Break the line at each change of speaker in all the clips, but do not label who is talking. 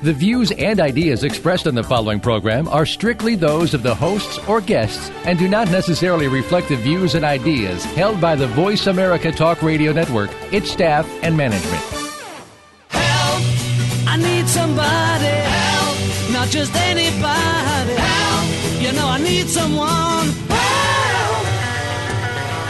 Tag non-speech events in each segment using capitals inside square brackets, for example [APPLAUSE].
The views and ideas expressed on the following program are strictly those of the hosts or guests and do not necessarily reflect the views and ideas held by the Voice America Talk Radio Network, its staff, and management.
Help! I need somebody. Help! Not just anybody. Help! You know I need someone.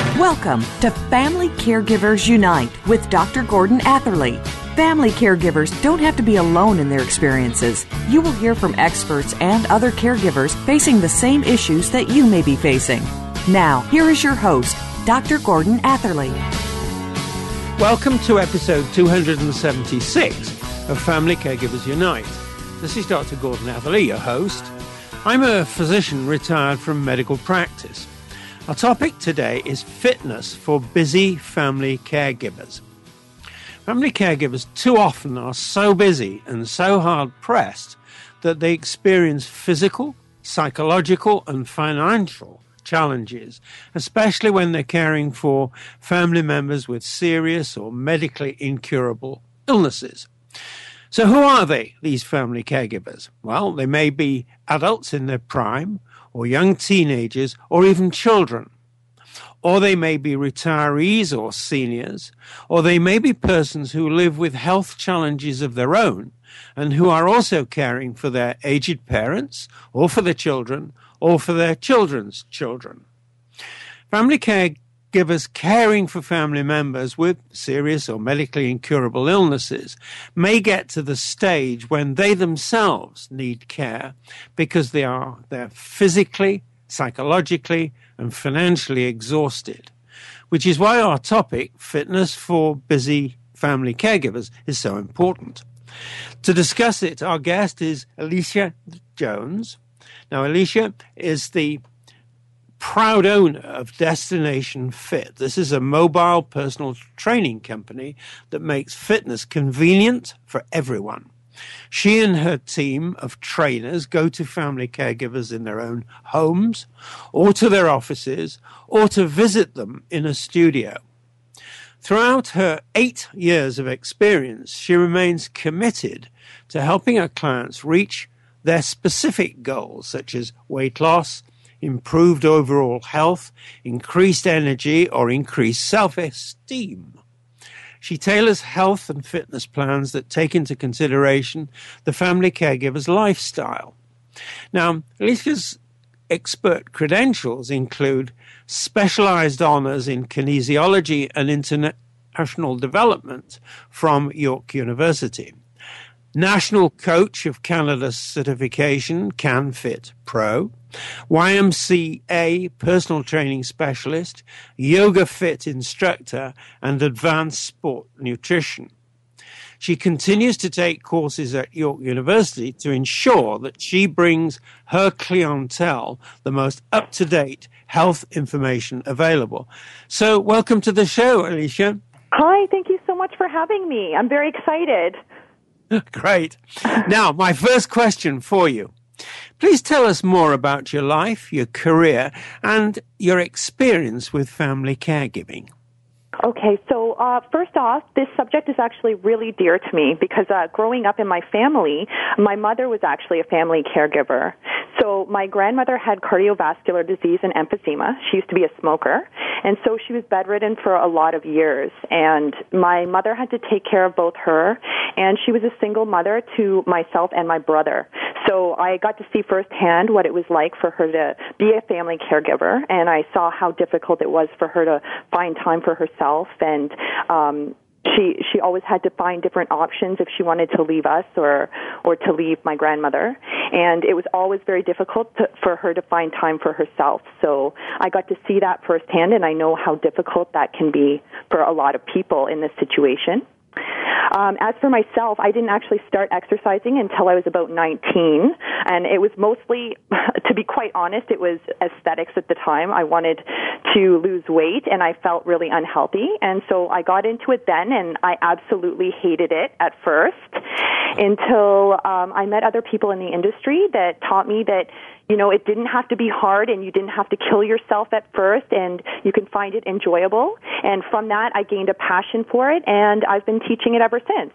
Help!
Welcome to Family Caregivers Unite with Dr. Gordon Atherley. Family caregivers don't have to be alone in their experiences. You will hear from experts and other caregivers facing the same issues that you may be facing. Now, here is your host, Dr. Gordon Atherley.
Welcome to episode 276 of Family Caregivers Unite. This is Dr. Gordon Atherley, your host. I'm a physician retired from medical practice. Our topic today is fitness for busy family caregivers. Family caregivers too often are so busy and so hard pressed that they experience physical, psychological, and financial challenges, especially when they're caring for family members with serious or medically incurable illnesses. So, who are they, these family caregivers? Well, they may be adults in their prime, or young teenagers, or even children or they may be retirees or seniors, or they may be persons who live with health challenges of their own and who are also caring for their aged parents, or for their children, or for their children's children. Family caregivers caring for family members with serious or medically incurable illnesses may get to the stage when they themselves need care because they are they're physically, psychologically, and financially exhausted, which is why our topic, fitness for busy family caregivers, is so important. To discuss it, our guest is Alicia Jones. Now, Alicia is the proud owner of Destination Fit. This is a mobile personal training company that makes fitness convenient for everyone. She and her team of trainers go to family caregivers in their own homes or to their offices or to visit them in a studio. Throughout her eight years of experience, she remains committed to helping her clients reach their specific goals, such as weight loss, improved overall health, increased energy, or increased self esteem. She tailors health and fitness plans that take into consideration the family caregiver's lifestyle. Now, Alicia's expert credentials include specialized honors in kinesiology and international development from York University, National Coach of Canada certification, CanFit Pro, YMCA personal training specialist, yoga fit instructor, and advanced sport nutrition. She continues to take courses at York University to ensure that she brings her clientele the most up to date health information available. So, welcome to the show, Alicia.
Hi, thank you so much for having me. I'm very excited. [LAUGHS]
Great. Now, my first question for you Please tell us more about your life, your career, and your experience with family caregiving.
Okay, so uh, first off, this subject is actually really dear to me because uh, growing up in my family, my mother was actually a family caregiver. So my grandmother had cardiovascular disease and emphysema. She used to be a smoker, and so she was bedridden for a lot of years. And my mother had to take care of both her, and she was a single mother to myself and my brother. So I got to see firsthand what it was like for her to be a family caregiver, and I saw how difficult it was for her to find time for herself and um she she always had to find different options if she wanted to leave us or or to leave my grandmother. And it was always very difficult to, for her to find time for herself. So i got to see that firsthand and i know how difficult that can be for a lot of people in this situation Um, as for myself, I didn't actually start exercising until I was about 19, and it was mostly, [LAUGHS] to be quite honest, it was aesthetics at the time. I wanted to lose weight, and I felt really unhealthy, and so I got into it then, and I absolutely hated it at first until um, I met other people in the industry that taught me that you know, it didn't have to be hard and you didn't have to kill yourself at first and you can find it enjoyable. And from that, I gained a passion for it and I've been teaching it ever since.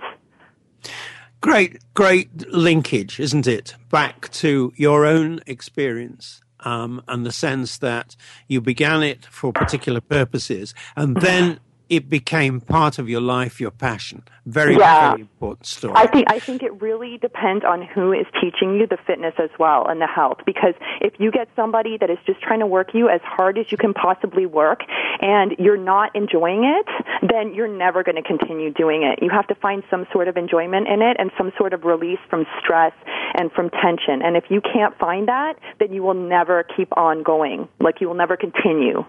Great, great linkage, isn't it? Back to your own experience. Um, and the sense that you began it for particular purposes and then it became part of your life, your passion. Very, yeah. very important story.
I think I think it really depends on who is teaching you the fitness as well and the health. Because if you get somebody that is just trying to work you as hard as you can possibly work, and you're not enjoying it, then you're never going to continue doing it. You have to find some sort of enjoyment in it and some sort of release from stress and from tension. And if you can't find that, then you will never keep on going. Like you will never continue.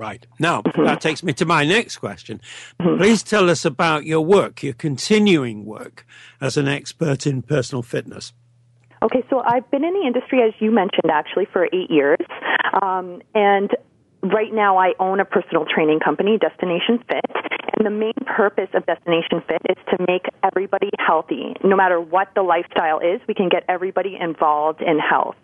Right. Now, mm-hmm. that takes me to my next question. Mm-hmm. Please tell us about your work, your continuing work as an expert in personal fitness.
Okay, so I've been in the industry, as you mentioned, actually, for eight years. Um, and right now I own a personal training company, Destination Fit, the main purpose of Destination Fit is to make everybody healthy. No matter what the lifestyle is, we can get everybody involved in health.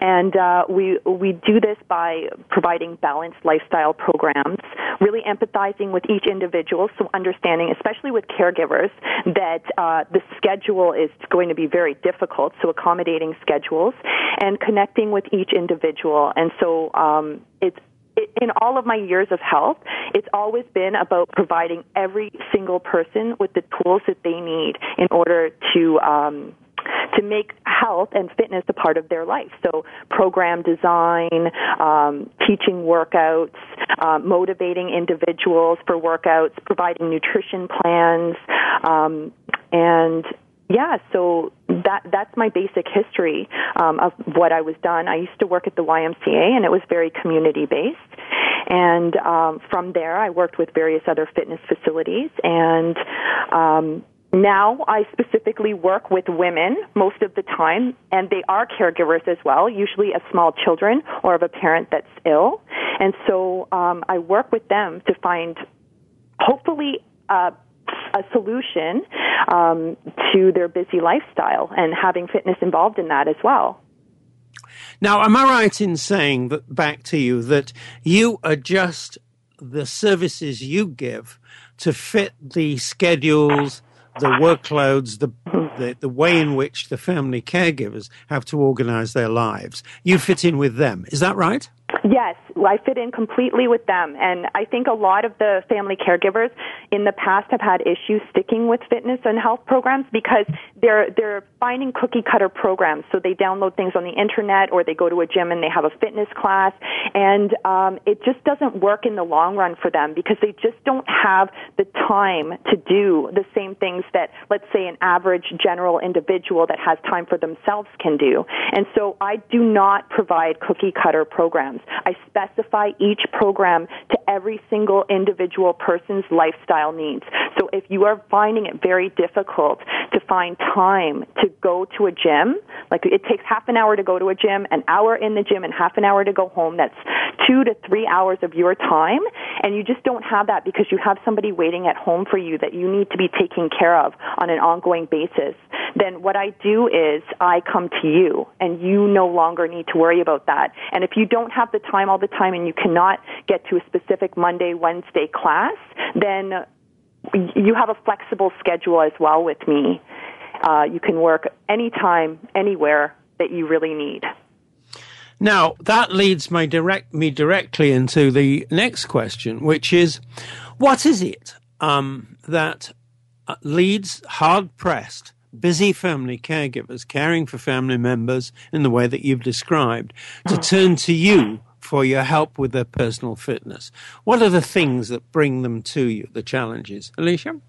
And uh, we we do this by providing balanced lifestyle programs, really empathizing with each individual, so understanding, especially with caregivers, that uh, the schedule is going to be very difficult. So accommodating schedules and connecting with each individual. And so um, it's in all of my years of health, it's always been about providing every single person with the tools that they need in order to um, to make health and fitness a part of their life. So, program design, um, teaching workouts, uh, motivating individuals for workouts, providing nutrition plans, um, and yeah, so that that's my basic history um, of what I was done. I used to work at the YMCA, and it was very community based. And um, from there, I worked with various other fitness facilities, and um, now I specifically work with women most of the time, and they are caregivers as well, usually of small children or of a parent that's ill. And so um, I work with them to find, hopefully, uh, a solution um, to their busy lifestyle and having fitness involved in that as well.
Now, am I right in saying that back to you that you adjust the services you give to fit the schedules, the workloads, the, the, the way in which the family caregivers have to organize their lives? You fit in with them. Is that right?
Yes, I fit in completely with them. And I think a lot of the family caregivers in the past have had issues sticking with fitness and health programs because they're, they're finding cookie cutter programs. So they download things on the internet or they go to a gym and they have a fitness class. And um, it just doesn't work in the long run for them because they just don't have the time to do the same things that, let's say, an average general individual that has time for themselves can do. And so I do not provide cookie cutter programs. I specify each program to every single individual person's lifestyle needs. So if you are finding it very difficult to find time to go to a gym, like it takes half an hour to go to a gym, an hour in the gym, and half an hour to go home, that's two to three hours of your time, and you just don't have that because you have somebody waiting at home for you that you need to be taking care of on an ongoing basis, then what I do is I come to you, and you no longer need to worry about that. And if you don't have the time all the time and you cannot get to a specific Monday, Wednesday class, then you have a flexible schedule as well with me. Uh, you can work anytime, anywhere that you really need.
Now that leads my direct me directly into the next question, which is, what is it um, that uh, leads hard pressed busy family caregivers caring for family members in the way that you've described to mm. turn to you for your help with their personal fitness. What are the things that bring them to you, the challenges? Alicia?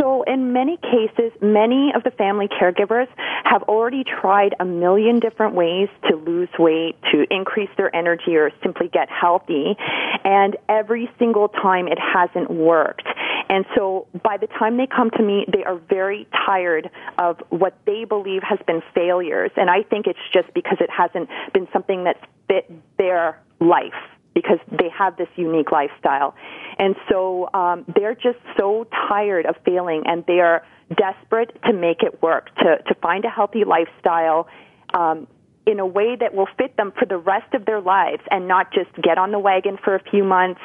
So, in many cases, many of the family caregivers have already tried a million different ways to lose weight, to increase their energy, or simply get healthy. And every single time it hasn't worked. And so by the time they come to me, they are very tired of what they believe has been failures. And I think it's just because it hasn't been something that's fit their life because they have this unique lifestyle. And so um, they're just so tired of failing and they are desperate to make it work, to, to find a healthy lifestyle um, in a way that will fit them for the rest of their lives and not just get on the wagon for a few months,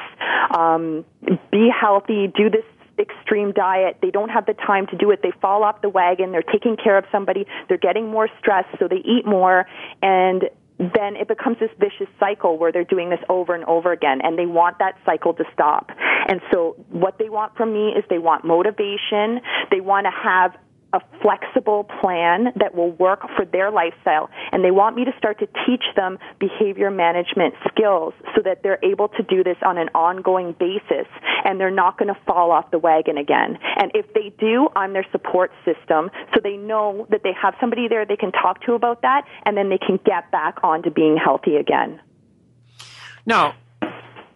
um, be healthy, do this extreme diet. They don't have the time to do it. They fall off the wagon. They're taking care of somebody. They're getting more stressed, so they eat more. And then it becomes this vicious cycle where they're doing this over and over again and they want that cycle to stop. And so what they want from me is they want motivation. They want to have a flexible plan that will work for their lifestyle. And they want me to start to teach them behavior management skills so that they're able to do this on an ongoing basis and they're not going to fall off the wagon again. And if they do, I'm their support system so they know that they have somebody there they can talk to about that and then they can get back onto being healthy again.
Now,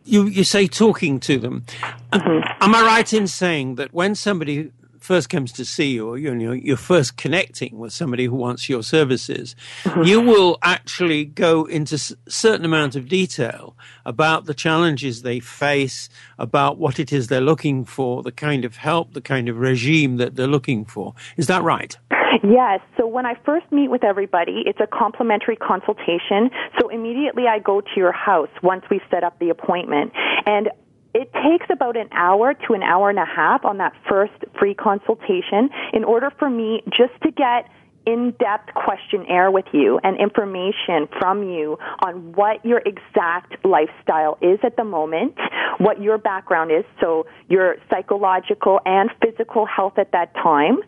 you, you say talking to them. Mm-hmm. Am I right in saying that when somebody first comes to see you, or you know, you're first connecting with somebody who wants your services, mm-hmm. you will actually go into a certain amount of detail about the challenges they face, about what it is they're looking for, the kind of help, the kind of regime that they're looking for. Is that right?
Yes. So when I first meet with everybody, it's a complimentary consultation. So immediately I go to your house once we've set up the appointment. And it takes about an hour to an hour and a half on that first free consultation in order for me just to get in-depth questionnaire with you and information from you on what your exact lifestyle is at the moment, what your background is, so your psychological and physical health at that time,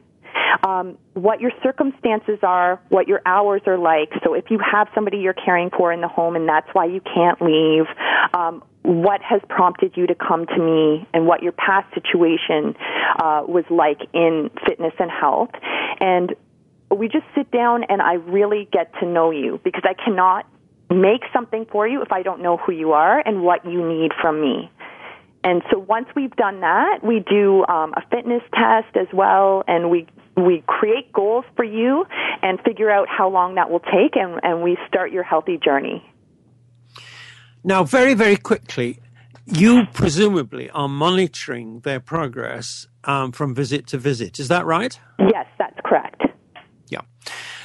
um, what your circumstances are, what your hours are like. So if you have somebody you're caring for in the home and that's why you can't leave, um, what has prompted you to come to me and what your past situation uh, was like in fitness and health. And we just sit down and I really get to know you because I cannot make something for you if I don't know who you are and what you need from me. And so once we've done that, we do um, a fitness test as well, and we we create goals for you and figure out how long that will take, and, and we start your healthy journey.
Now, very, very quickly, you presumably are monitoring their progress um, from visit to visit. Is that right?
Yes, that's correct.
Yeah.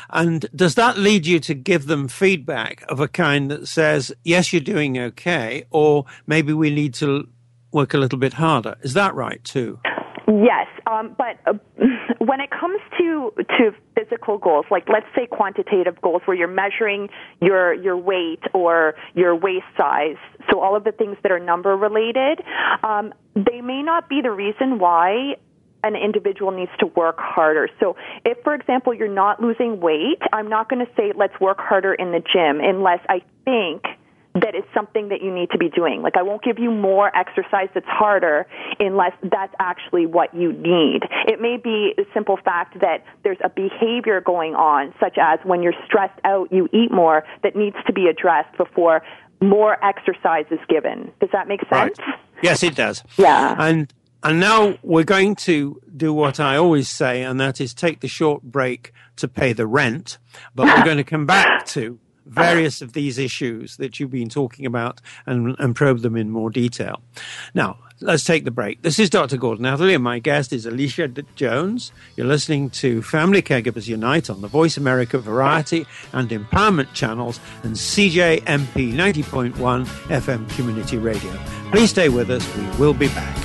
And does that lead you to give them feedback of a kind that says, yes, you're doing okay, or maybe we need to work a little bit harder? Is that right, too?
Yes, um, but uh, [LAUGHS] when it comes to to physical goals, like let's say quantitative goals, where you're measuring your your weight or your waist size, so all of the things that are number related, um, they may not be the reason why an individual needs to work harder. So if, for example, you're not losing weight, I'm not going to say let's work harder in the gym unless I think that is something that you need to be doing. Like I won't give you more exercise that's harder unless that's actually what you need. It may be a simple fact that there's a behavior going on, such as when you're stressed out, you eat more, that needs to be addressed before more exercise is given. Does that make sense?
Right. Yes, it does.
Yeah.
And and now we're going to do what I always say, and that is take the short break to pay the rent. But we're [LAUGHS] going to come back to various of these issues that you've been talking about and, and probe them in more detail. Now, let's take the break. This is Dr. Gordon Atherley, and my guest is Alicia Jones. You're listening to Family Caregivers Unite on the Voice America Variety and Empowerment channels and CJMP 90.1 FM Community Radio. Please stay with us. We will be back.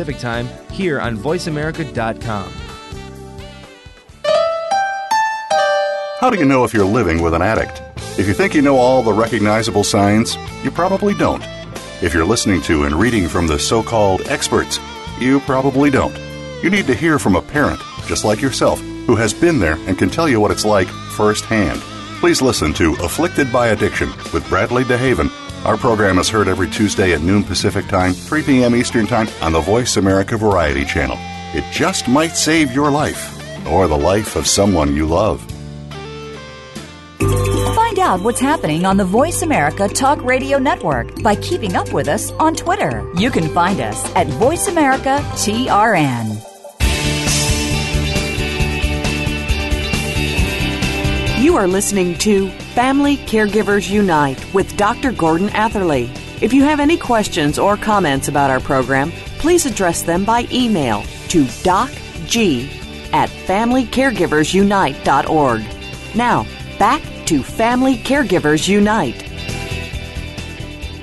Time here on VoiceAmerica.com.
How do you know if you're living with an addict? If you think you know all the recognizable signs, you probably don't. If you're listening to and reading from the so called experts, you probably don't. You need to hear from a parent, just like yourself, who has been there and can tell you what it's like firsthand. Please listen to Afflicted by Addiction with Bradley DeHaven. Our program is heard every Tuesday at noon Pacific Time, 3 p.m. Eastern Time on the Voice America Variety Channel. It just might save your life or the life of someone you love.
Find out what's happening on the Voice America Talk Radio Network by keeping up with us on Twitter. You can find us at Voice America TRN.
You are listening to Family Caregivers Unite with Dr. Gordon Atherley. If you have any questions or comments about our program, please address them by email to docg at familycaregiversunite.org. Now, back to Family Caregivers Unite.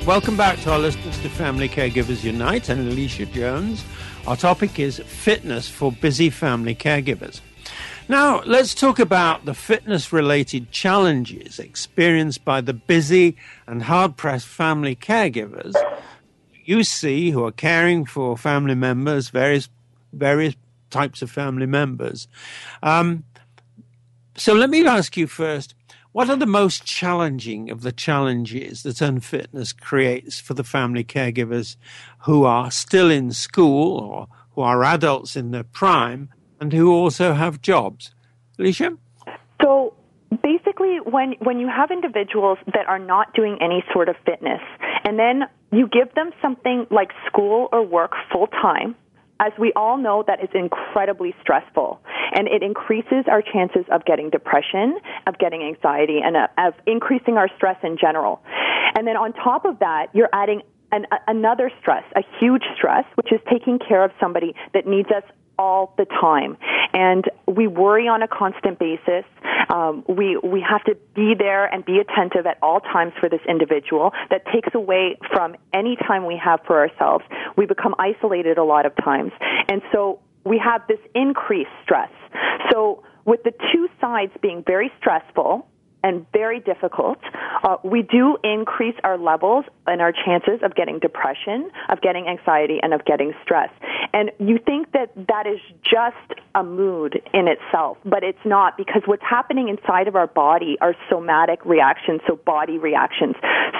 Welcome back to our listeners to Family Caregivers Unite and Alicia Jones. Our topic is fitness for busy family caregivers. Now, let's talk about the fitness related challenges experienced by the busy and hard pressed family caregivers you see who are caring for family members, various, various types of family members. Um, so let me ask you first what are the most challenging of the challenges that unfitness creates for the family caregivers who are still in school or who are adults in their prime and who also have jobs? Alicia?
So basically when when you have individuals that are not doing any sort of fitness and then you give them something like school or work full time as we all know, that is incredibly stressful. And it increases our chances of getting depression, of getting anxiety, and uh, of increasing our stress in general. And then on top of that, you're adding an, another stress, a huge stress, which is taking care of somebody that needs us all the time. And we worry on a constant basis. Um, we, we have to be there and be attentive at all times for this individual. That takes away from any time we have for ourselves. We become isolated a lot of times. And so we have this increased stress. So with the two sides being very stressful, and very difficult, uh, we do increase our levels and our chances of getting depression, of getting anxiety, and of getting stress. And you think that that is just a mood in itself, but it's not because what's happening inside of our body are somatic reactions, so body reactions.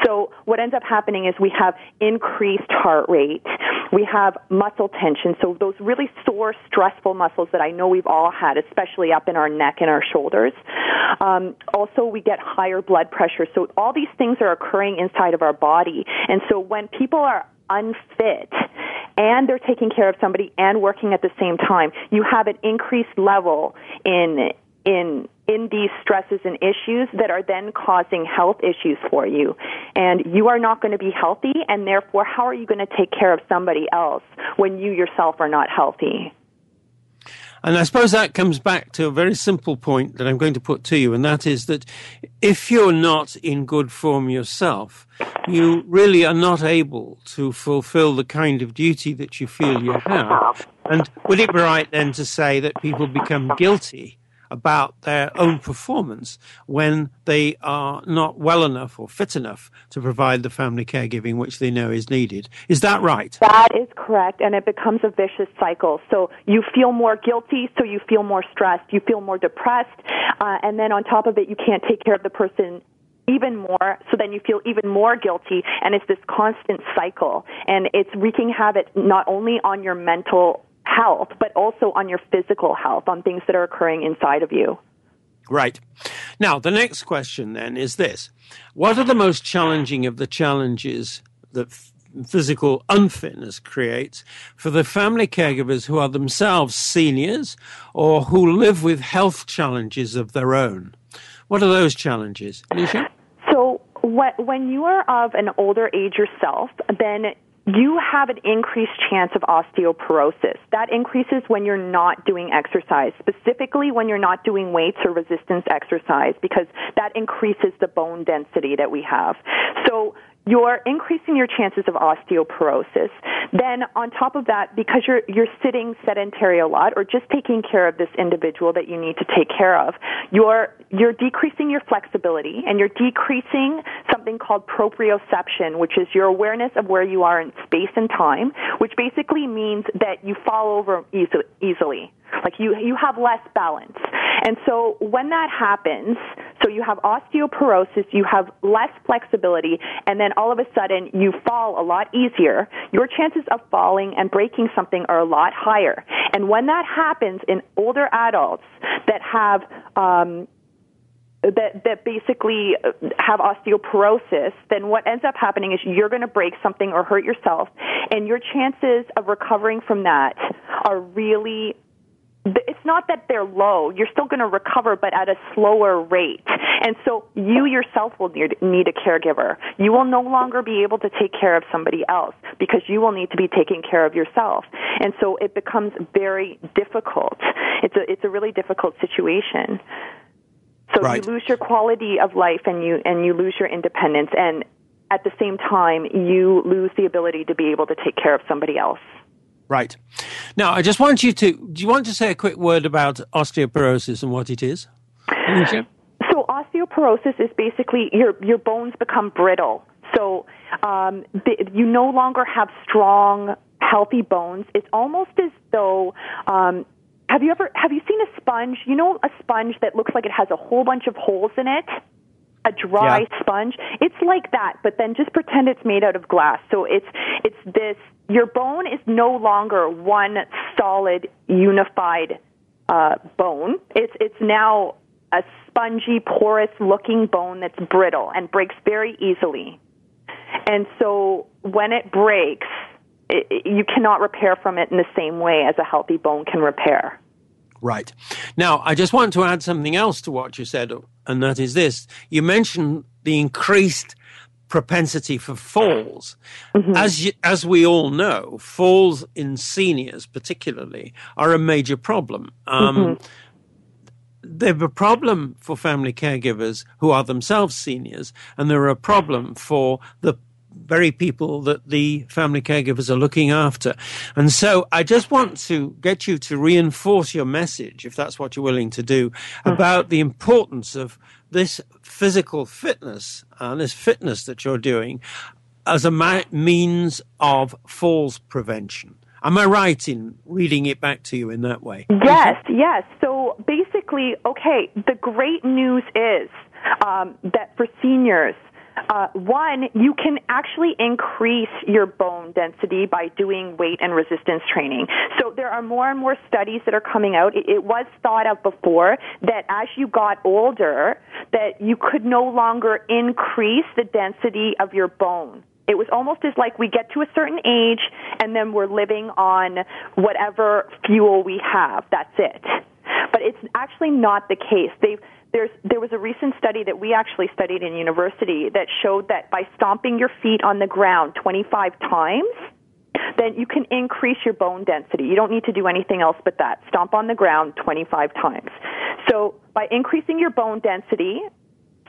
So what ends up happening is we have increased heart rate, we have muscle tension, so those really sore, stressful muscles that I know we've all had, especially up in our neck and our shoulders. Um, also, we get higher blood pressure. So all these things are occurring inside of our body. And so when people are unfit and they're taking care of somebody and working at the same time, you have an increased level in in in these stresses and issues that are then causing health issues for you. And you are not going to be healthy and therefore how are you going to take care of somebody else when you yourself are not healthy?
And I suppose that comes back to a very simple point that I'm going to put to you, and that is that if you're not in good form yourself, you really are not able to fulfill the kind of duty that you feel you have. And would it be right then to say that people become guilty about their own performance when they are not well enough or fit enough to provide the family caregiving which they know is needed. Is that right?
That is correct, and it becomes a vicious cycle. So you feel more guilty, so you feel more stressed, you feel more depressed, uh, and then on top of it, you can't take care of the person even more, so then you feel even more guilty, and it's this constant cycle. And it's wreaking havoc not only on your mental health, but also on your physical health, on things that are occurring inside of you.
Right. Now, the next question then is this What are the most challenging of the challenges that physical unfitness creates for the family caregivers who are themselves seniors or who live with health challenges of their own? What are those challenges? Alicia?
So, when you are of an older age yourself, then you have an increased chance of osteoporosis. That increases when you're not doing exercise, specifically when you're not doing weights or resistance exercise, because that increases the bone density that we have. So you're increasing your chances of osteoporosis. Then on top of that, because you're you're sitting sedentary a lot or just taking care of this individual that you need to take care of, you're you're decreasing your flexibility and you're decreasing something called proprioception, which is your awareness of where you are in space and time, which basically means that you fall over easily. Like you, you have less balance. And so when that happens, so you have osteoporosis, you have less flexibility, and then all of a sudden you fall a lot easier, your chances of falling and breaking something are a lot higher. And when that happens in older adults that have, um, that that basically have osteoporosis, then what ends up happening is you're going to break something or hurt yourself, and your chances of recovering from that are really it's not that they're low. You're still going to recover, but at a slower rate. And so you yourself will need need a caregiver. You will no longer be able to take care of somebody else because you will need to be taking care of yourself. And so it becomes very difficult. It's a, it's a really difficult situation. So right. you lose your quality of life and you, and you lose your independence. And at the same time, you lose the ability to be able to take care of somebody else.
Right. Now, I just want you to, do you want to say a quick word about osteoporosis and what it is?
So, osteoporosis is basically your, your bones become brittle. So, um, the, you no longer have strong, healthy bones. It's almost as though, um, have you ever, have you seen a sponge? You know, a sponge that looks like it has a whole bunch of holes in it? A dry yeah. sponge. It's like that, but then just pretend it's made out of glass. So it's it's this your bone is no longer one solid unified uh, bone. It's it's now a spongy, porous looking bone that's brittle and breaks very easily. And so when it breaks, it, it, you cannot repair from it in the same way as a healthy bone can repair.
Right. Now, I just want to add something else to what you said, and that is this. You mentioned the increased propensity for falls. Mm-hmm. As you, as we all know, falls in seniors, particularly, are a major problem. Um, mm-hmm. They're a problem for family caregivers who are themselves seniors, and they're a problem for the very people that the family caregivers are looking after. And so I just want to get you to reinforce your message, if that's what you're willing to do, mm-hmm. about the importance of this physical fitness and uh, this fitness that you're doing as a ma- means of falls prevention. Am I right in reading it back to you in that way?
Yes, yes. So basically, okay, the great news is um, that for seniors, uh, one, you can actually increase your bone density by doing weight and resistance training. So there are more and more studies that are coming out. It, it was thought of before that as you got older, that you could no longer increase the density of your bone. It was almost as like we get to a certain age and then we're living on whatever fuel we have. That's it. But it's actually not the case. They've there's, there was a recent study that we actually studied in university that showed that by stomping your feet on the ground 25 times, then you can increase your bone density. You don't need to do anything else but that. Stomp on the ground 25 times. So by increasing your bone density,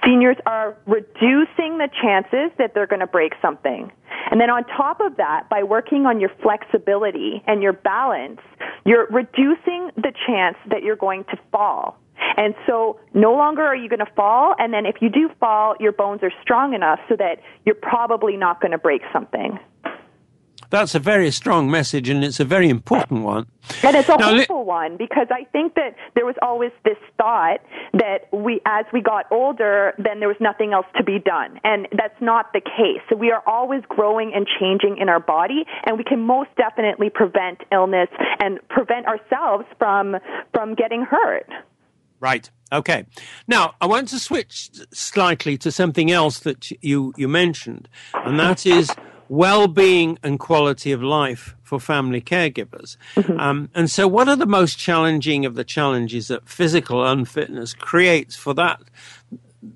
seniors are reducing the chances that they're going to break something. And then on top of that, by working on your flexibility and your balance, you're reducing the chance that you're going to fall. And so no longer are you going to fall. And then if you do fall, your bones are strong enough so that you're probably not going to break something.
That's a very strong message, and it's a very important one.
And it's a now, hopeful li- one because I think that there was always this thought that we, as we got older, then there was nothing else to be done, and that's not the case. So we are always growing and changing in our body, and we can most definitely prevent illness and prevent ourselves from from getting hurt.
Right. Okay. Now, I want to switch slightly to something else that you, you mentioned, and that is well-being and quality of life for family caregivers. Mm-hmm. Um, and so, what are the most challenging of the challenges that physical unfitness creates for that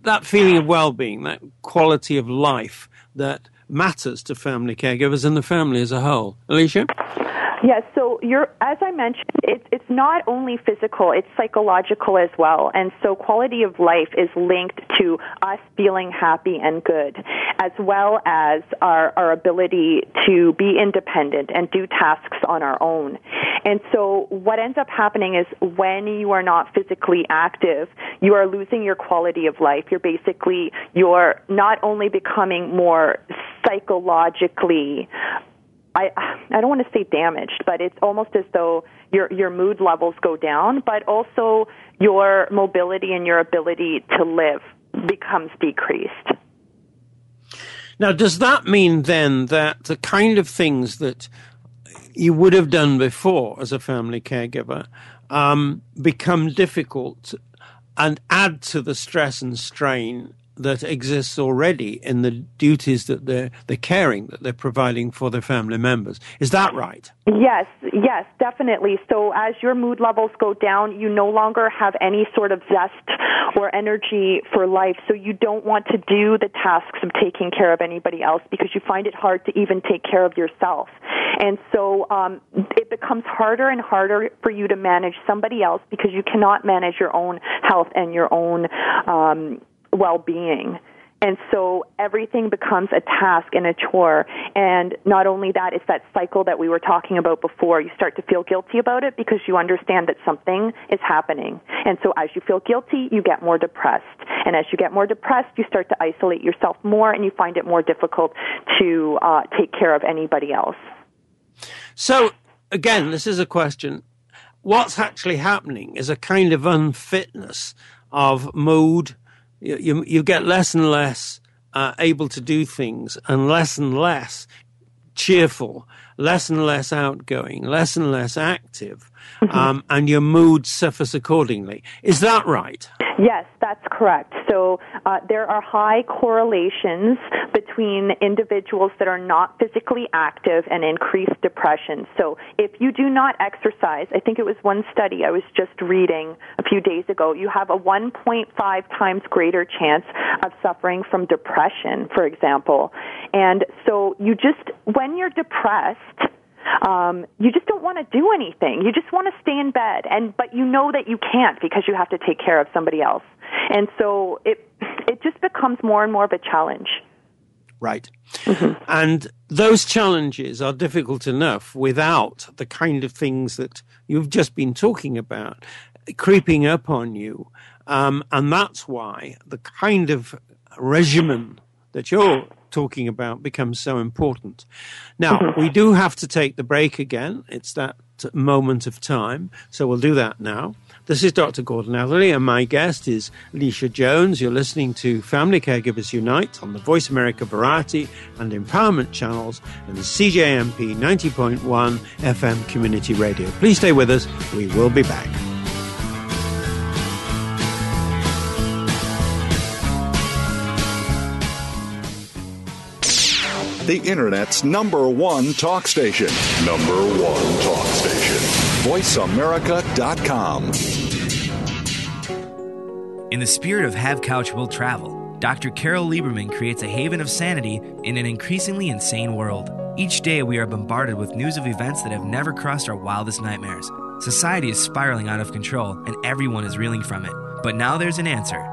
that feeling of well-being, that quality of life that matters to family caregivers and the family as a whole. Alicia?
Yes, so you're, as I mentioned, it's, it's not only physical, it's psychological as well. And so quality of life is linked to us feeling happy and good, as well as our, our ability to be independent and do tasks on our own. And so what ends up happening is when you are not physically active, you are losing your quality of life. You're basically, you're not only becoming more psychologically I I don't want to say damaged, but it's almost as though your your mood levels go down, but also your mobility and your ability to live becomes decreased.
Now, does that mean then that the kind of things that you would have done before as a family caregiver um, become difficult and add to the stress and strain that exists already in the duties that they're, the caring that they're providing for their family members. Is that right?
Yes, yes, definitely. So as your mood levels go down, you no longer have any sort of zest or energy for life. So you don't want to do the tasks of taking care of anybody else because you find it hard to even take care of yourself. And so um, it becomes harder and harder for you to manage somebody else because you cannot manage your own health and your own um, well being. And so everything becomes a task and a chore. And not only that, it's that cycle that we were talking about before. You start to feel guilty about it because you understand that something is happening. And so as you feel guilty, you get more depressed. And as you get more depressed, you start to isolate yourself more and you find it more difficult to uh, take care of anybody else.
So, again, this is a question. What's actually happening is a kind of unfitness of mood, you, you, get less and less uh, able to do things and less and less cheerful, less and less outgoing, less and less active. Um, and your mood suffers accordingly. Is that right?
Yes, that's correct. So uh, there are high correlations between individuals that are not physically active and increased depression. So if you do not exercise, I think it was one study I was just reading a few days ago, you have a 1.5 times greater chance of suffering from depression, for example. And so you just, when you're depressed, um, you just don't want to do anything. You just want to stay in bed, and but you know that you can't because you have to take care of somebody else, and so it it just becomes more and more of a challenge.
Right, mm-hmm. and those challenges are difficult enough without the kind of things that you've just been talking about creeping up on you, um, and that's why the kind of regimen that you're talking about becomes so important. Now, mm-hmm. we do have to take the break again. It's that moment of time. So we'll do that now. This is Dr. Gordon Atherley, and my guest is Alicia Jones. You're listening to Family Caregivers Unite on the Voice America Variety and Empowerment channels and the CJMP 90.1 FM Community Radio. Please stay with us. We will be back.
The Internet's number one talk station. Number one talk station. VoiceAmerica.com.
In the spirit of Have Couch Will Travel, Dr. Carol Lieberman creates a haven of sanity in an increasingly insane world. Each day, we are bombarded with news of events that have never crossed our wildest nightmares. Society is spiraling out of control, and everyone is reeling from it. But now there's an answer.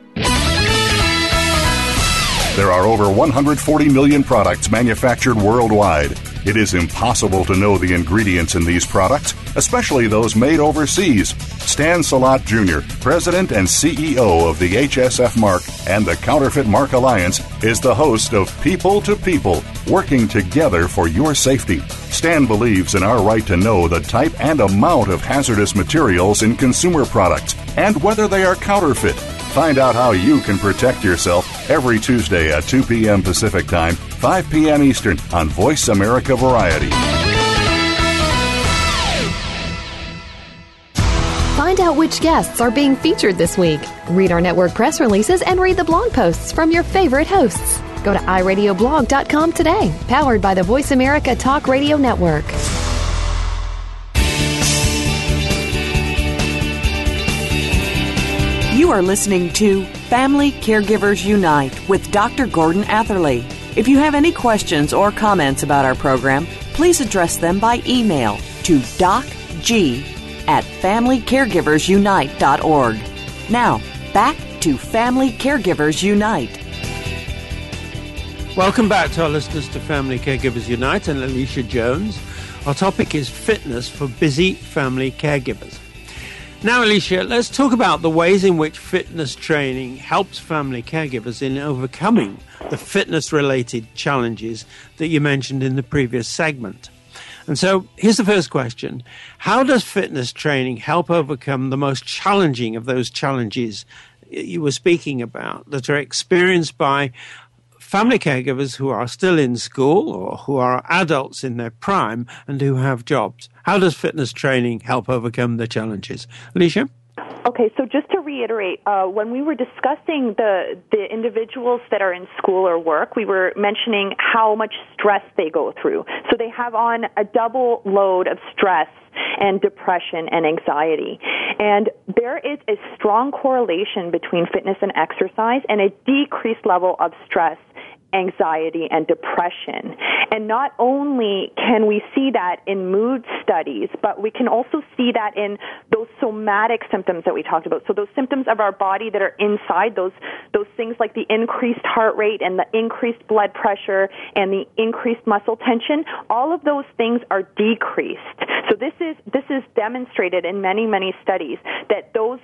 There are over 140 million products manufactured worldwide. It is impossible to know the ingredients in these products, especially those made overseas. Stan Salat Jr., President and CEO of the HSF Mark and the Counterfeit Mark Alliance, is the host of People to People, working together for your safety. Stan believes in our right to know the type and amount of hazardous materials in consumer products and whether they are counterfeit. Find out how you can protect yourself every Tuesday at 2 p.m. Pacific Time, 5 p.m. Eastern on Voice America Variety.
Find out which guests are being featured this week. Read our network press releases and read the blog posts from your favorite hosts. Go to iradioblog.com today, powered by the Voice America Talk Radio Network.
You are listening to Family Caregivers Unite with Dr. Gordon Atherley. If you have any questions or comments about our program, please address them by email to docg at familycaregiversunite.org. Now, back to Family Caregivers Unite.
Welcome back to our listeners to Family Caregivers Unite and Alicia Jones. Our topic is fitness for busy family caregivers. Now, Alicia, let's talk about the ways in which fitness training helps family caregivers in overcoming the fitness related challenges that you mentioned in the previous segment. And so here's the first question How does fitness training help overcome the most challenging of those challenges you were speaking about that are experienced by family caregivers who are still in school or who are adults in their prime and who have jobs? How does fitness training help overcome the challenges? Alicia?
Okay, so just to reiterate, uh, when we were discussing the the individuals that are in school or work, we were mentioning how much stress they go through. So they have on a double load of stress and depression and anxiety. And there is a strong correlation between fitness and exercise and a decreased level of stress anxiety and depression. And not only can we see that in mood studies, but we can also see that in those somatic symptoms that we talked about. So those symptoms of our body that are inside those those things like the increased heart rate and the increased blood pressure and the increased muscle tension, all of those things are decreased. So this is this is demonstrated in many many studies that those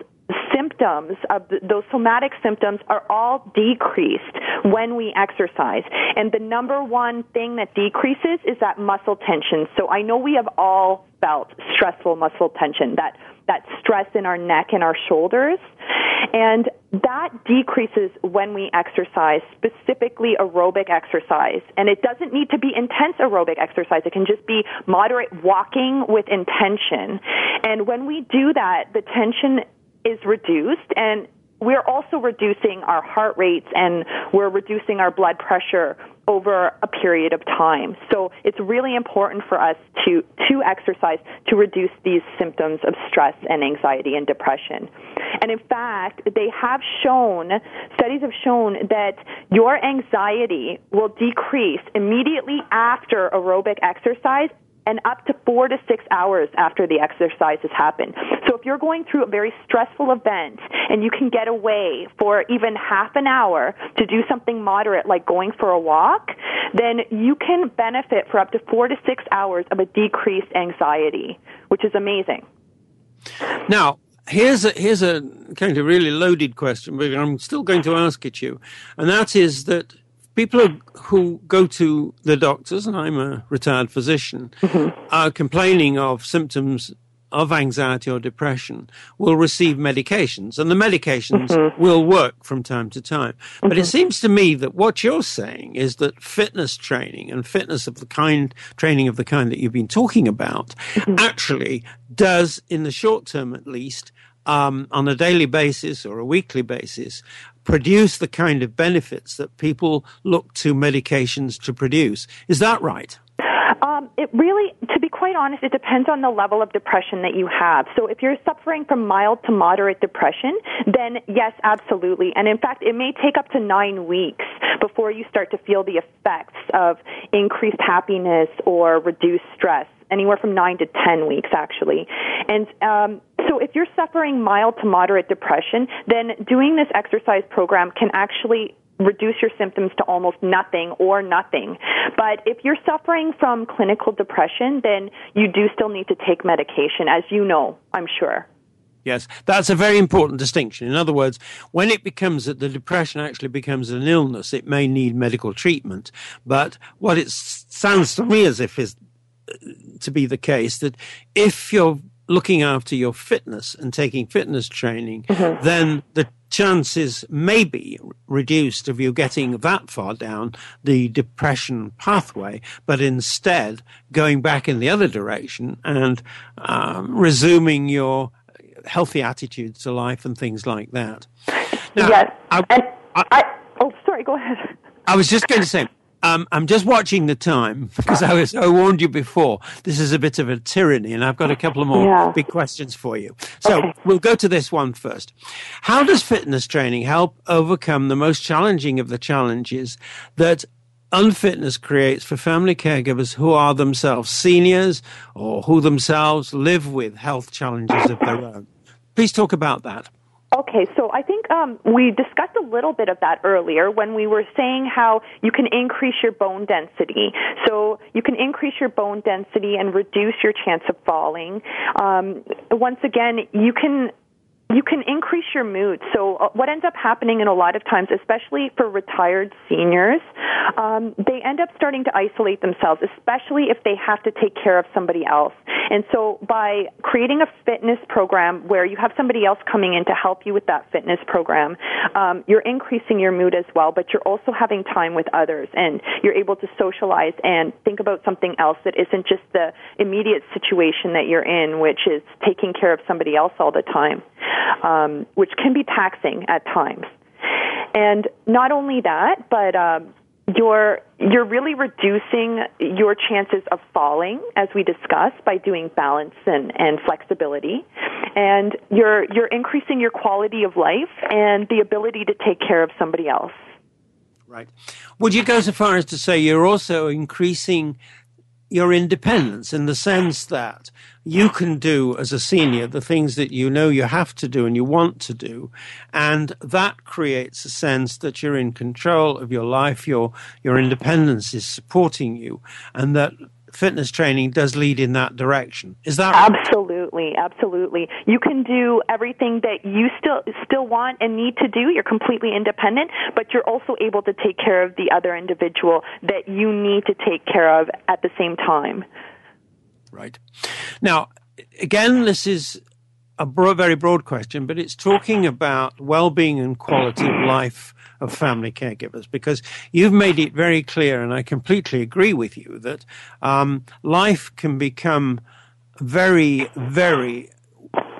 symptoms of those somatic symptoms are all decreased when we exercise. And the number one thing that decreases is that muscle tension. So I know we have all felt stressful muscle tension, that that stress in our neck and our shoulders. And that decreases when we exercise, specifically aerobic exercise. And it doesn't need to be intense aerobic exercise. It can just be moderate walking with intention. And when we do that, the tension is reduced and we're also reducing our heart rates and we're reducing our blood pressure over a period of time. So it's really important for us to, to exercise to reduce these symptoms of stress and anxiety and depression. And in fact, they have shown, studies have shown that your anxiety will decrease immediately after aerobic exercise and up to four to six hours after the exercise has happened. So if you're going through a very stressful event and you can get away for even half an hour to do something moderate like going for a walk, then you can benefit for up to four to six hours of a decreased anxiety, which is amazing.
Now, here's a, here's a kind of really loaded question, but I'm still going to ask it you, and that is that people who go to the doctors, and I'm a retired physician, mm-hmm. are complaining of symptoms of anxiety or depression will receive medications, and the medications mm-hmm. will work from time to time. Mm-hmm. But it mm-hmm. seems to me that what you're saying is that fitness training and fitness of the kind, training of the kind that you've been talking about, mm-hmm. actually does, in the short term at least, um, on a daily basis or a weekly basis, produce the kind of benefits that people look to medications to produce. Is that right?
Um, it really, to be quite honest, it depends on the level of depression that you have. So if you're suffering from mild to moderate depression, then yes, absolutely. And in fact, it may take up to nine weeks before you start to feel the effects of increased happiness or reduced stress anywhere from nine to ten weeks actually. And um, so if you're suffering mild to moderate depression, then doing this exercise program can actually reduce your symptoms to almost nothing or nothing. But if you're suffering from clinical depression, then you do still need to take medication, as you know, I'm sure.
Yes, that's a very important distinction. In other words, when it becomes that the depression actually becomes an illness, it may need medical treatment. But what it sounds to me as if is to be the case that if you're looking after your fitness and taking fitness training, mm-hmm. then the chances may be reduced of you getting that far down the depression pathway, but instead going back in the other direction and um, resuming your healthy attitudes to life and things like that. Now,
yes.
I, I,
I, oh, sorry, go ahead.
I was just going to say, um, I'm just watching the time [LAUGHS] because I was I warned you before. This is a bit of a tyranny, and I've got a couple of more
Yeah.
big questions for you. So
Okay.
we'll go to this one first. How does fitness training help overcome the most challenging of the challenges that unfitness creates for family caregivers who are themselves seniors or who themselves live with health challenges of their own? Please talk about that.
Okay, so I think um, we discussed a little bit of that earlier when we were saying how you can increase your bone density. So you can increase your bone density and reduce your chance of falling. Um, once again, you can you can increase your mood. So uh, what ends up happening in a lot of times, especially for retired seniors, um, they end up starting to isolate themselves, especially if they have to take care of somebody else. And so by creating a fitness program where you have somebody else coming in to help you with that fitness program, um, you're increasing your mood as well, but you're also having time with others and you're able to socialize and think about something else that isn't just the immediate situation that you're in, which is taking care of somebody else all the time, um, which can be taxing at times. And not only that, but um, you're you're really reducing your chances of falling, as we discussed, by doing balance and, and flexibility, and you're you're increasing your quality of life and the ability to take care of somebody else.
Right. Would you go so far as to say you're also increasing your independence in the sense that you can do as a senior the things that you know you have to do and you want to do. And that creates a sense that you're in control of your life your your independence is supporting you and that fitness training does lead in that direction. Is that right?
Absolutely, absolutely. You can do everything that you still still want and need to do. You're completely independent, but you're also able to take care of the other individual that you need to take care of at the same time.
Right. Now, again, this is a very broad question, but it's talking about well-being and quality of life of family caregivers because you've made it very clear, and I completely agree with you that um, life can become very, very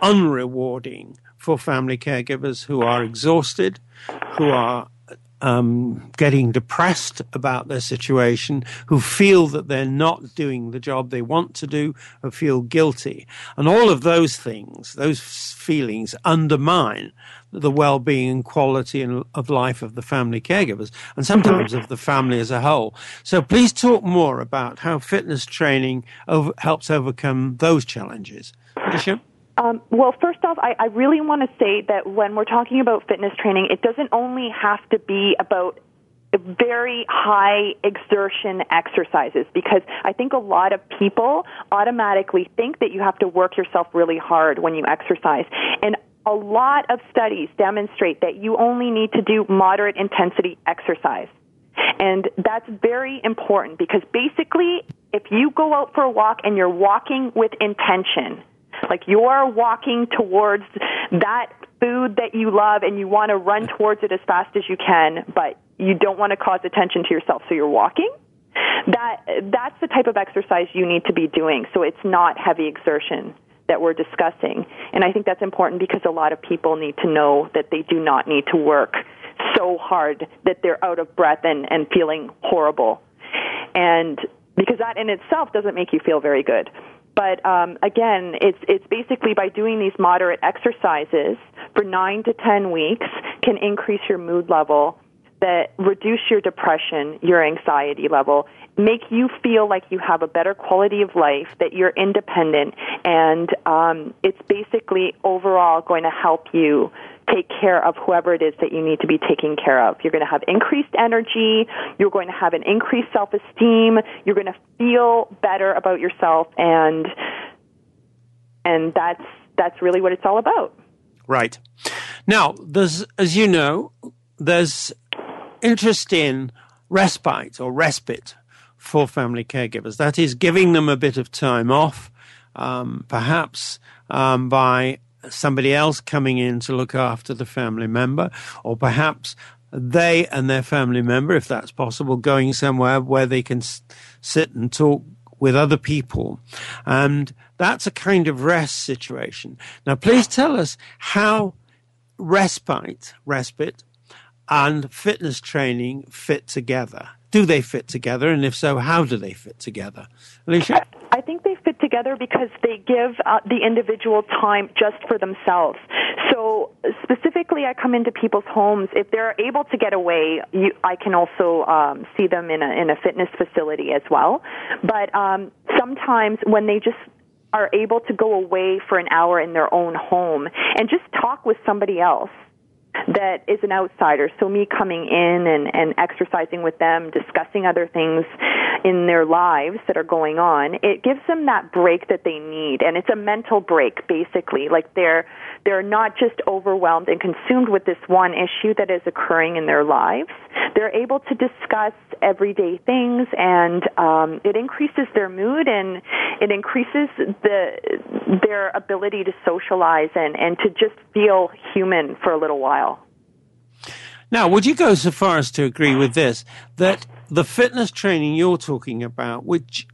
unrewarding for family caregivers who are exhausted, who are um, getting depressed about their situation, who feel that they're not doing the job they want to do, who feel guilty. And all of those things, those feelings undermine the well-being and quality of life of the family caregivers and sometimes of the family as a whole. So please talk more about how fitness training over, helps overcome those challenges. Alicia?
Um, well, first off, I, I really want to say that when we're talking about fitness training, it doesn't only have to be about very high exertion exercises because I think a lot of people automatically think that you have to work yourself really hard when you exercise. And a lot of studies demonstrate that you only need to do moderate intensity exercise. And that's very important because basically, if you go out for a walk and you're walking with intention, like you're walking towards that food that you love and you want to run towards it as fast as you can, but you don't want to cause attention to yourself, so you're walking. That that's the type of exercise you need to be doing. So it's not heavy exertion that we're discussing. And I think that's important because a lot of people need to know that they do not need to work so hard that they're out of breath and, and feeling horrible. And because that in itself doesn't make you feel very good. But um, again, it's it's basically by doing these moderate exercises for nine to ten weeks can increase your mood level, that reduce your depression, your anxiety level, make you feel like you have a better quality of life, that you're independent, and um, it's basically overall going to help you take care of whoever it is that you need to be taking care of. You're going to have increased energy, you're going to have an increased self-esteem, you're going to feel better about yourself and and that's that's really what it's all about.
Right. Now, there's, as you know, there's interest in respite or respite for family caregivers. That is giving them a bit of time off, um, perhaps um, by somebody else coming in to look after the family member, or perhaps they and their family member, if that's possible, going somewhere where they can s- sit and talk with other people. And That's a kind of rest situation. Now, please tell us how respite, respite, and fitness training fit together. Do they fit together? And if so, how do they fit together? Alicia?
I think they fit together because they give uh, the individual time just for themselves. So specifically, I come into people's homes. If they're able to get away, you, I can also um, see them in a in a fitness facility as well. But um, sometimes when they just are able to go away for an hour in their own home and just talk with somebody else that is an outsider. So me coming in and, and exercising with them, discussing other things in their lives that are going on, it gives them that break that they need. And it's a mental break, basically. Like they're, they're not just overwhelmed and consumed with this one issue that is occurring in their lives. They're able to discuss everyday things and um, it increases their mood and it increases the, their ability to socialize and, and to just feel human for a little while.
Now, would you go so far as to agree with this that the fitness training you're talking about, which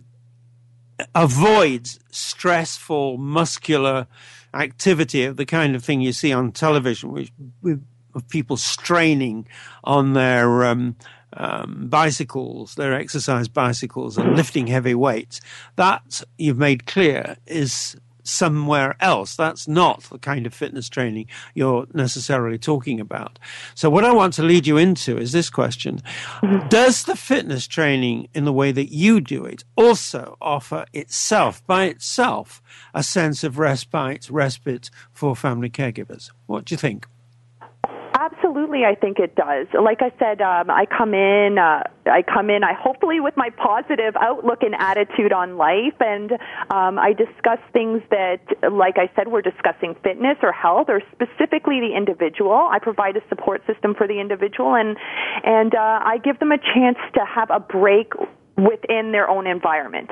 avoids stressful muscular activity of the kind of thing you see on television, which with of people straining on their um, um, bicycles, their exercise bicycles, and lifting heavy weights, that you've made clear is somewhere else. That's not the kind of fitness training you're necessarily talking about. So what I want to lead you into is this question. Mm-hmm. Does the fitness training in the way that you do it also offer itself by itself a sense of respite, respite for family caregivers? What do you think?
I think it does. Like I said, um, I come in, uh, I come in, I hopefully with my positive outlook and attitude on life, and um, I discuss things that, like I said, we're discussing fitness or health, or specifically the individual. I provide a support system for the individual, and and uh, I give them a chance to have a break within their own environment.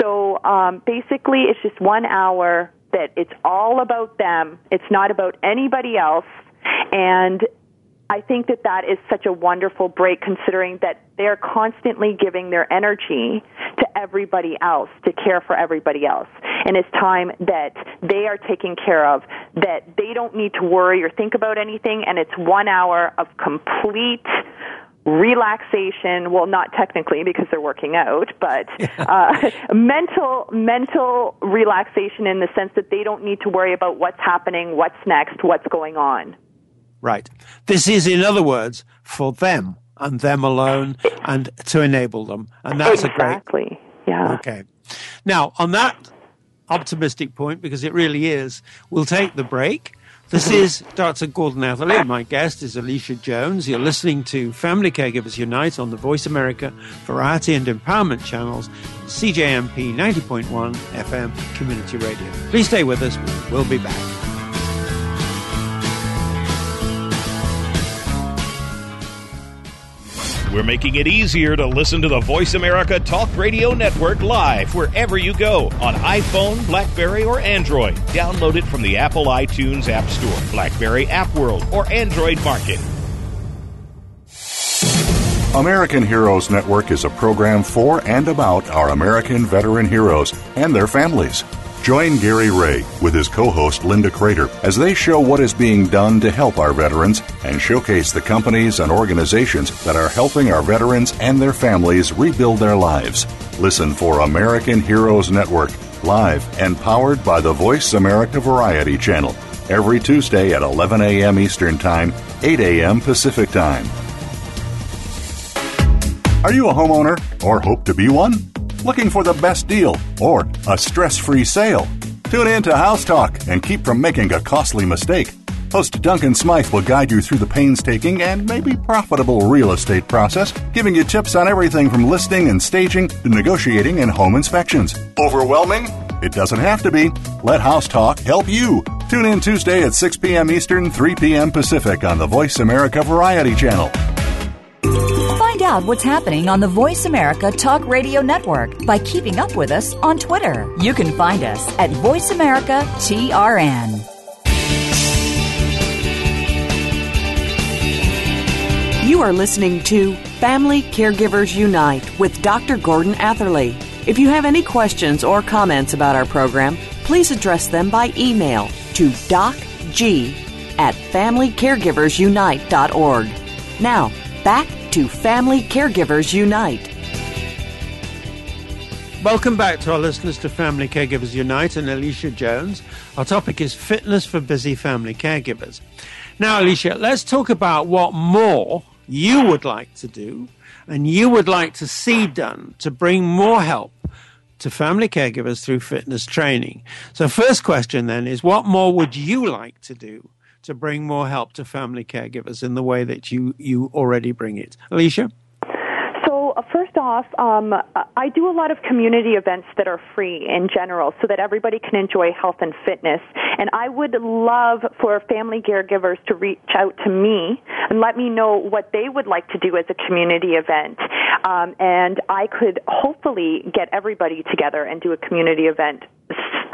So um, basically, it's just one hour that it's all about them. It's not about anybody else and I think that that is such a wonderful break considering that they're constantly giving their energy to everybody else, to care for everybody else. And it's time that they are taken care of, that they don't need to worry or think about anything, and it's one hour of complete relaxation. Well not technically because they're working out but [LAUGHS] uh, mental mental relaxation in the sense that they don't need to worry about what's happening what's next what's going on
Right. This is, in other words, for them and them alone and to enable them. And that's
exactly.
a great.
Yeah.
Okay. Now, on that optimistic point, because it really is, we'll take the break. This is Dr. Gordon Atherley. My guest is Alicia Jones. You're listening to Family Caregivers Unite on the Voice America Variety and Empowerment channels, CJMP 90.1 FM Community Radio. Please stay with us. We'll be back.
We're making it easier to listen to the Voice America Talk Radio Network live wherever you go on iPhone, Blackberry, or Android. Download it from the Apple iTunes App Store, Blackberry App World, or Android Market.
American Heroes Network is a program for and about our American veteran heroes and their families. Join Gary Ray with his co host Linda Crater as they show what is being done to help our veterans and showcase the companies and organizations that are helping our veterans and their families rebuild their lives. Listen for American Heroes Network, live and powered by the Voice America Variety Channel, every Tuesday at 11 a.m. Eastern Time, 8 a.m. Pacific Time. Are you a homeowner or hope to be one? Looking for the best deal or a stress free sale. Tune in to House Talk and keep from making a costly mistake. Host Duncan Smythe will guide you through the painstaking and maybe profitable real estate process, giving you tips on everything from listing and staging to negotiating and home inspections. Overwhelming? It doesn't have to be. Let House Talk help you. Tune in Tuesday at 6 p.m. Eastern, 3 p.m. Pacific on the Voice America Variety Channel
out what's happening on the Voice America Talk Radio Network by keeping up with us on Twitter. You can find us at Voice America TRN.
You are listening to Family Caregivers Unite with Dr. Gordon Atherley. If you have any questions or comments about our program, please address them by email to docg at familycaregiversunite.org. Now, back to Family Caregivers Unite.
Welcome back to our listeners to Family Caregivers Unite and Alicia Jones. Our topic is fitness for busy family caregivers. Now, Alicia, let's talk about what more you would like to do and you would like to see done to bring more help to family caregivers through fitness training. So, first question then is what more would you like to do to bring more help to family caregivers in the way that you, you already bring it? Alicia?
So, uh, first off, um, I do a lot of community events that are free in general so that everybody can enjoy health and fitness. And I would love for family caregivers to reach out to me and let me know what they would like to do as a community event. Um, and I could hopefully get everybody together and do a community event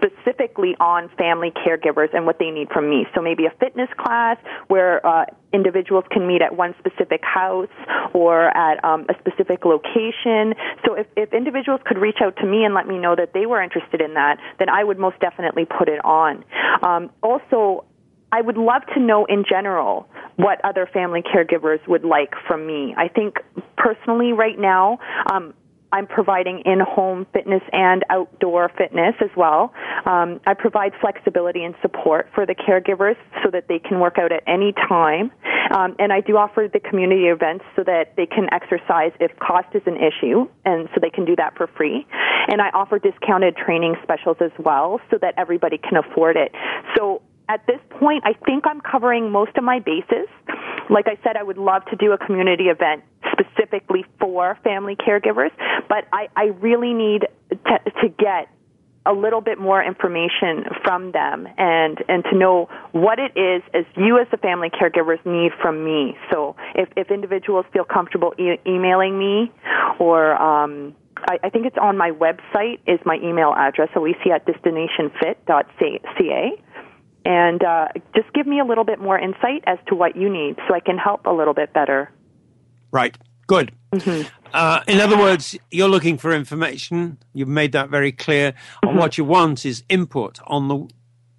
specifically on family caregivers and what they need from me. So maybe a fitness class where uh, individuals can meet at one specific house or at um, a specific location. So if, if individuals could reach out to me and let me know that they were interested in that, then I would most definitely put it on. Um, also, I would love to know in general what other family caregivers would like from me. I think personally right now, um, I'm providing in-home fitness and outdoor fitness as well. Um, I provide flexibility and support for the caregivers so that they can work out at any time. Um, and I do offer the community events so that they can exercise if cost is an issue, and so they can do that for free. And I offer discounted training specials as well so that everybody can afford it. So at this point, I think I'm covering most of my bases. Like I said, I would love to do a community event specifically for family caregivers, but I, I really need to, to get a little bit more information from them and and to know what it is as you as the family caregivers need from me. So if if individuals feel comfortable e- emailing me or um, I, I think it's on my website is my email address, alicia at destinationfit.ca and uh, just give me a little bit more insight as to what you need so I can help a little bit better.
Right. Good. Mm-hmm. Uh, in other words, you're looking for information. You've made that very clear. Mm-hmm. And what you want is input on the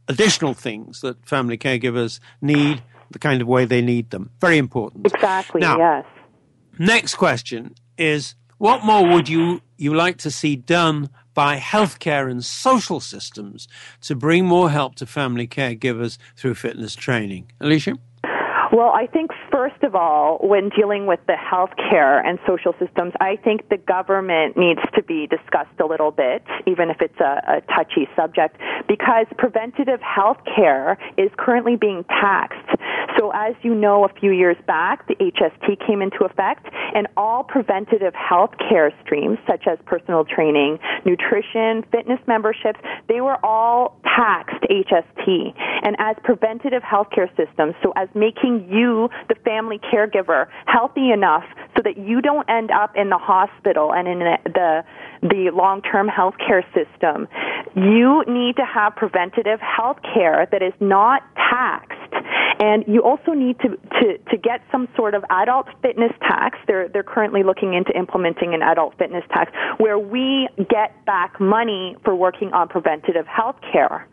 additional things that family caregivers need, the kind of way they need them. Very important.
Exactly,
now,
yes.
Next question is what more would you, you like to see done by healthcare and social systems to bring more help to family caregivers through fitness training? Alicia?
Well, I think first of all, when dealing with the healthcare and social systems, I think the government needs to be discussed a little bit, even if it's a, a touchy subject, because preventative health care is currently being taxed. So as you know, a few years back, the HST came into effect, and all preventative health care streams, such as personal training, nutrition, fitness memberships, they were all taxed HST. And as preventative health care systems, so as making you, the family caregiver, healthy enough so that you don't end up in the hospital and in the the long-term health care system. You need to have preventative health care that is not taxed. And you also need to, to, to get some sort of adult fitness tax. They're, they're currently looking into implementing an adult fitness tax where we get back money for working on preventative health care.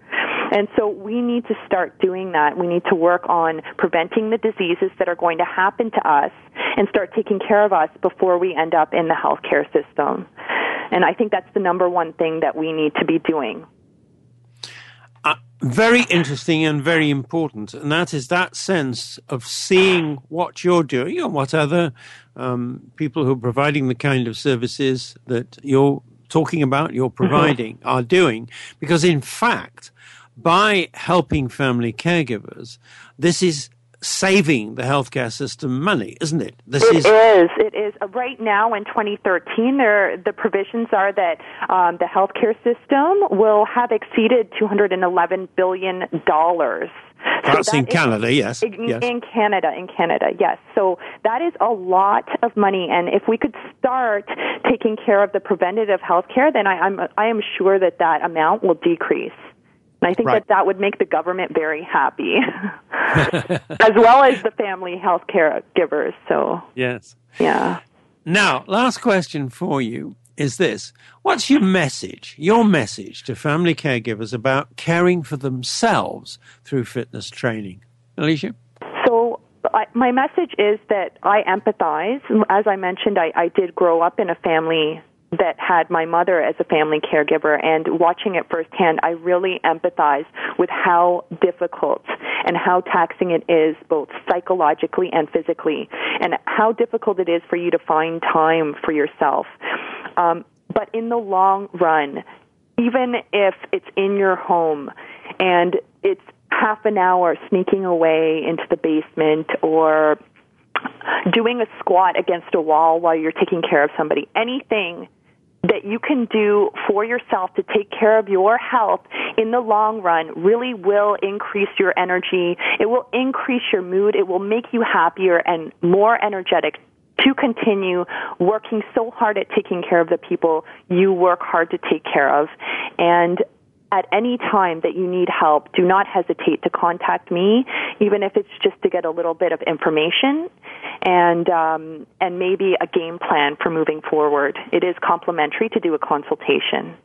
And so we need to start doing that. We need to work on preventing the diseases that are going to happen to us and start taking care of us before we end up in the healthcare system. And I think that's the number one thing that we need to be doing.
Uh, very interesting and very important, and that is that sense of seeing what you're doing and what other um, people who are providing the kind of services that you're talking about, you're mm-hmm. providing, mm-hmm. are doing. Because in fact, by helping family caregivers, this is saving the healthcare system money, isn't it?
This it is, is. It is. Uh, right now in 2013, there the provisions are that um, the healthcare system will have exceeded 211 billion dollars.
That's that in is, Canada, yes.
In,
yes.
in Canada, in Canada, yes. So that is a lot of money, and if we could start taking care of the preventative health care, then I, I'm I am sure that that amount will decrease. And I think right. that that would make the government very happy, [LAUGHS] [LAUGHS] as well as the family health care givers. So
yes,
yeah.
Now, last question for you is this. What's your message, your message to family caregivers about caring for themselves through fitness training? Alicia?
So, I, my message is that I empathize. As I mentioned, I, I did grow up in a family that had my mother as a family caregiver and watching it firsthand, I really empathize with how difficult and how taxing it is both psychologically and physically and how difficult it is for you to find time for yourself. Um, but in the long run, even if it's in your home and it's half an hour sneaking away into the basement or doing a squat against a wall while you're taking care of somebody, anything that you can do for yourself to take care of your health in the long run really will increase your energy. It will increase your mood. It will make you happier and more energetic to continue working so hard at taking care of the people you work hard to take care of. And at any time that you need help, do not hesitate to contact me, even if it's just to get a little bit of information and um, and maybe a game plan for moving forward. It is complimentary to do a consultation.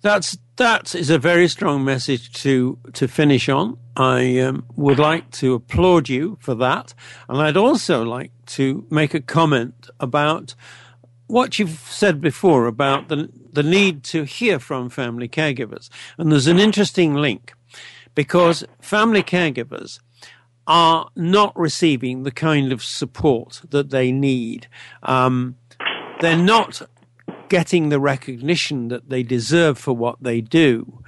That's that is a very strong message to to finish on. I um, would like to applaud you for that, and I'd also like to make a comment about what you've said before about the the need to hear from family caregivers. And there's an interesting link because family caregivers are not receiving the kind of support that they need. Um, they're not getting the recognition that they deserve for what they do.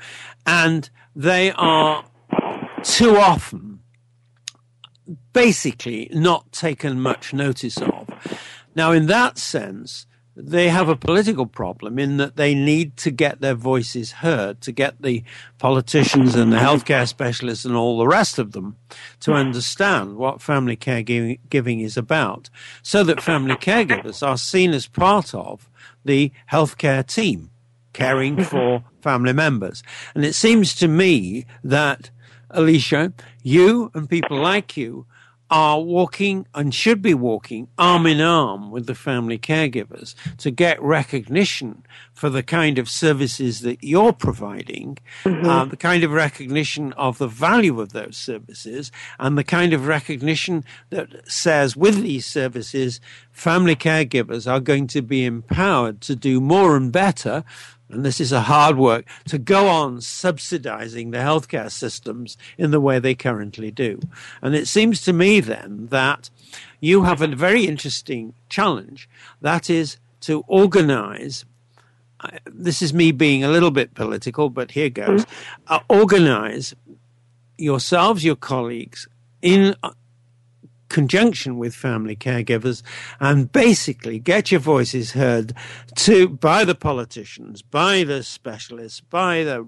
And they are too often basically not taken much notice of. Now, in that sense, they have a political problem in that they need to get their voices heard, to get the politicians and the healthcare specialists and all the rest of them to understand what family caregiving is about, so that family caregivers are seen as part of the healthcare team caring for family members. And it seems to me that, Alicia, you and people like you are walking and should be walking arm in arm with the family caregivers to get recognition for the kind of services that you're providing, mm-hmm. uh, the kind of recognition of the value of those services, and the kind of recognition that says with these services, family caregivers are going to be empowered to do more and better and this is a hard work, to go on subsidizing the healthcare systems in the way they currently do. And it seems to me then that you have a very interesting challenge. That is to organize. This is me being a little bit political, but here goes. Mm-hmm. Uh, organize yourselves, your colleagues, in conjunction with family caregivers and basically get your voices heard to by the politicians, by the specialists, by the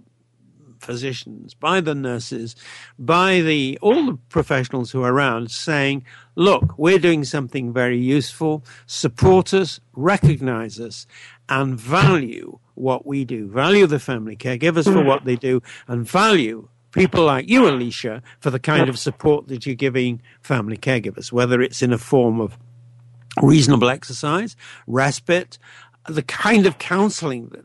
physicians, by the nurses, by the all the professionals who are around saying, look, we're doing something very useful, support us, recognize us, and value what we do. Value the family caregivers for what they do and value people like you, Alicia, for the kind of support that you're giving family caregivers, whether it's in a form of reasonable exercise, respite, the kind of counseling that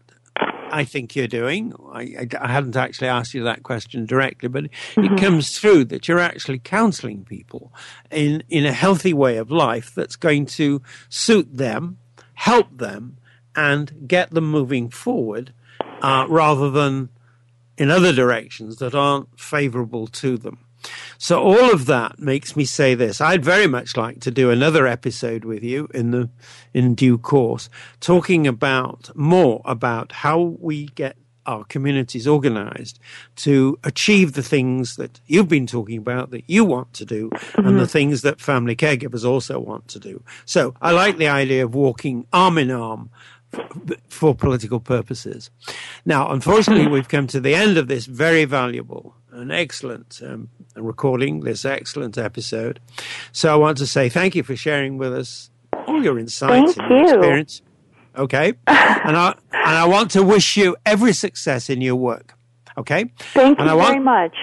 I think you're doing. I, I, hadn't actually asked you that question directly, but mm-hmm. it comes through that you're actually counseling people in, in a healthy way of life that's going to suit them, help them, and get them moving forward uh, rather than in other directions that aren't favorable to them. So all of that makes me say this. I'd very much like to do another episode with you in the in due course, talking about more about how we get our communities organized to achieve the things that you've been talking about that you want to do mm-hmm. and the mm-hmm. things that family caregivers also want to do. So I like the idea of walking arm in arm for, political purposes. Now, unfortunately, [LAUGHS] we've come to the end of this very valuable and excellent um, recording, this excellent episode. So I want to say thank you for sharing with us all your insights
thank
and your
you.
experience. Okay, [LAUGHS] and I and I want to wish you every success in your work. Okay,
thank
and
you
want,
very much.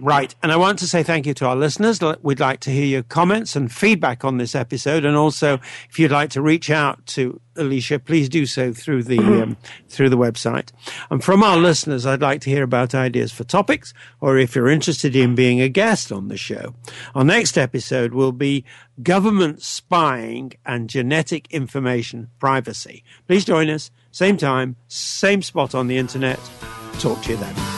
Right. And I want to say thank you to our listeners. We'd like to hear your comments and feedback on this episode. And also, if you'd like to reach out to Alicia, please do so through the, [CLEARS THROAT] um, through the website. And from our listeners, I'd like to hear about ideas for topics or if you're interested in being a guest on the show. Our next episode will be government spying and genetic information privacy. Please join us. Same time, same spot on the internet. Talk to you then.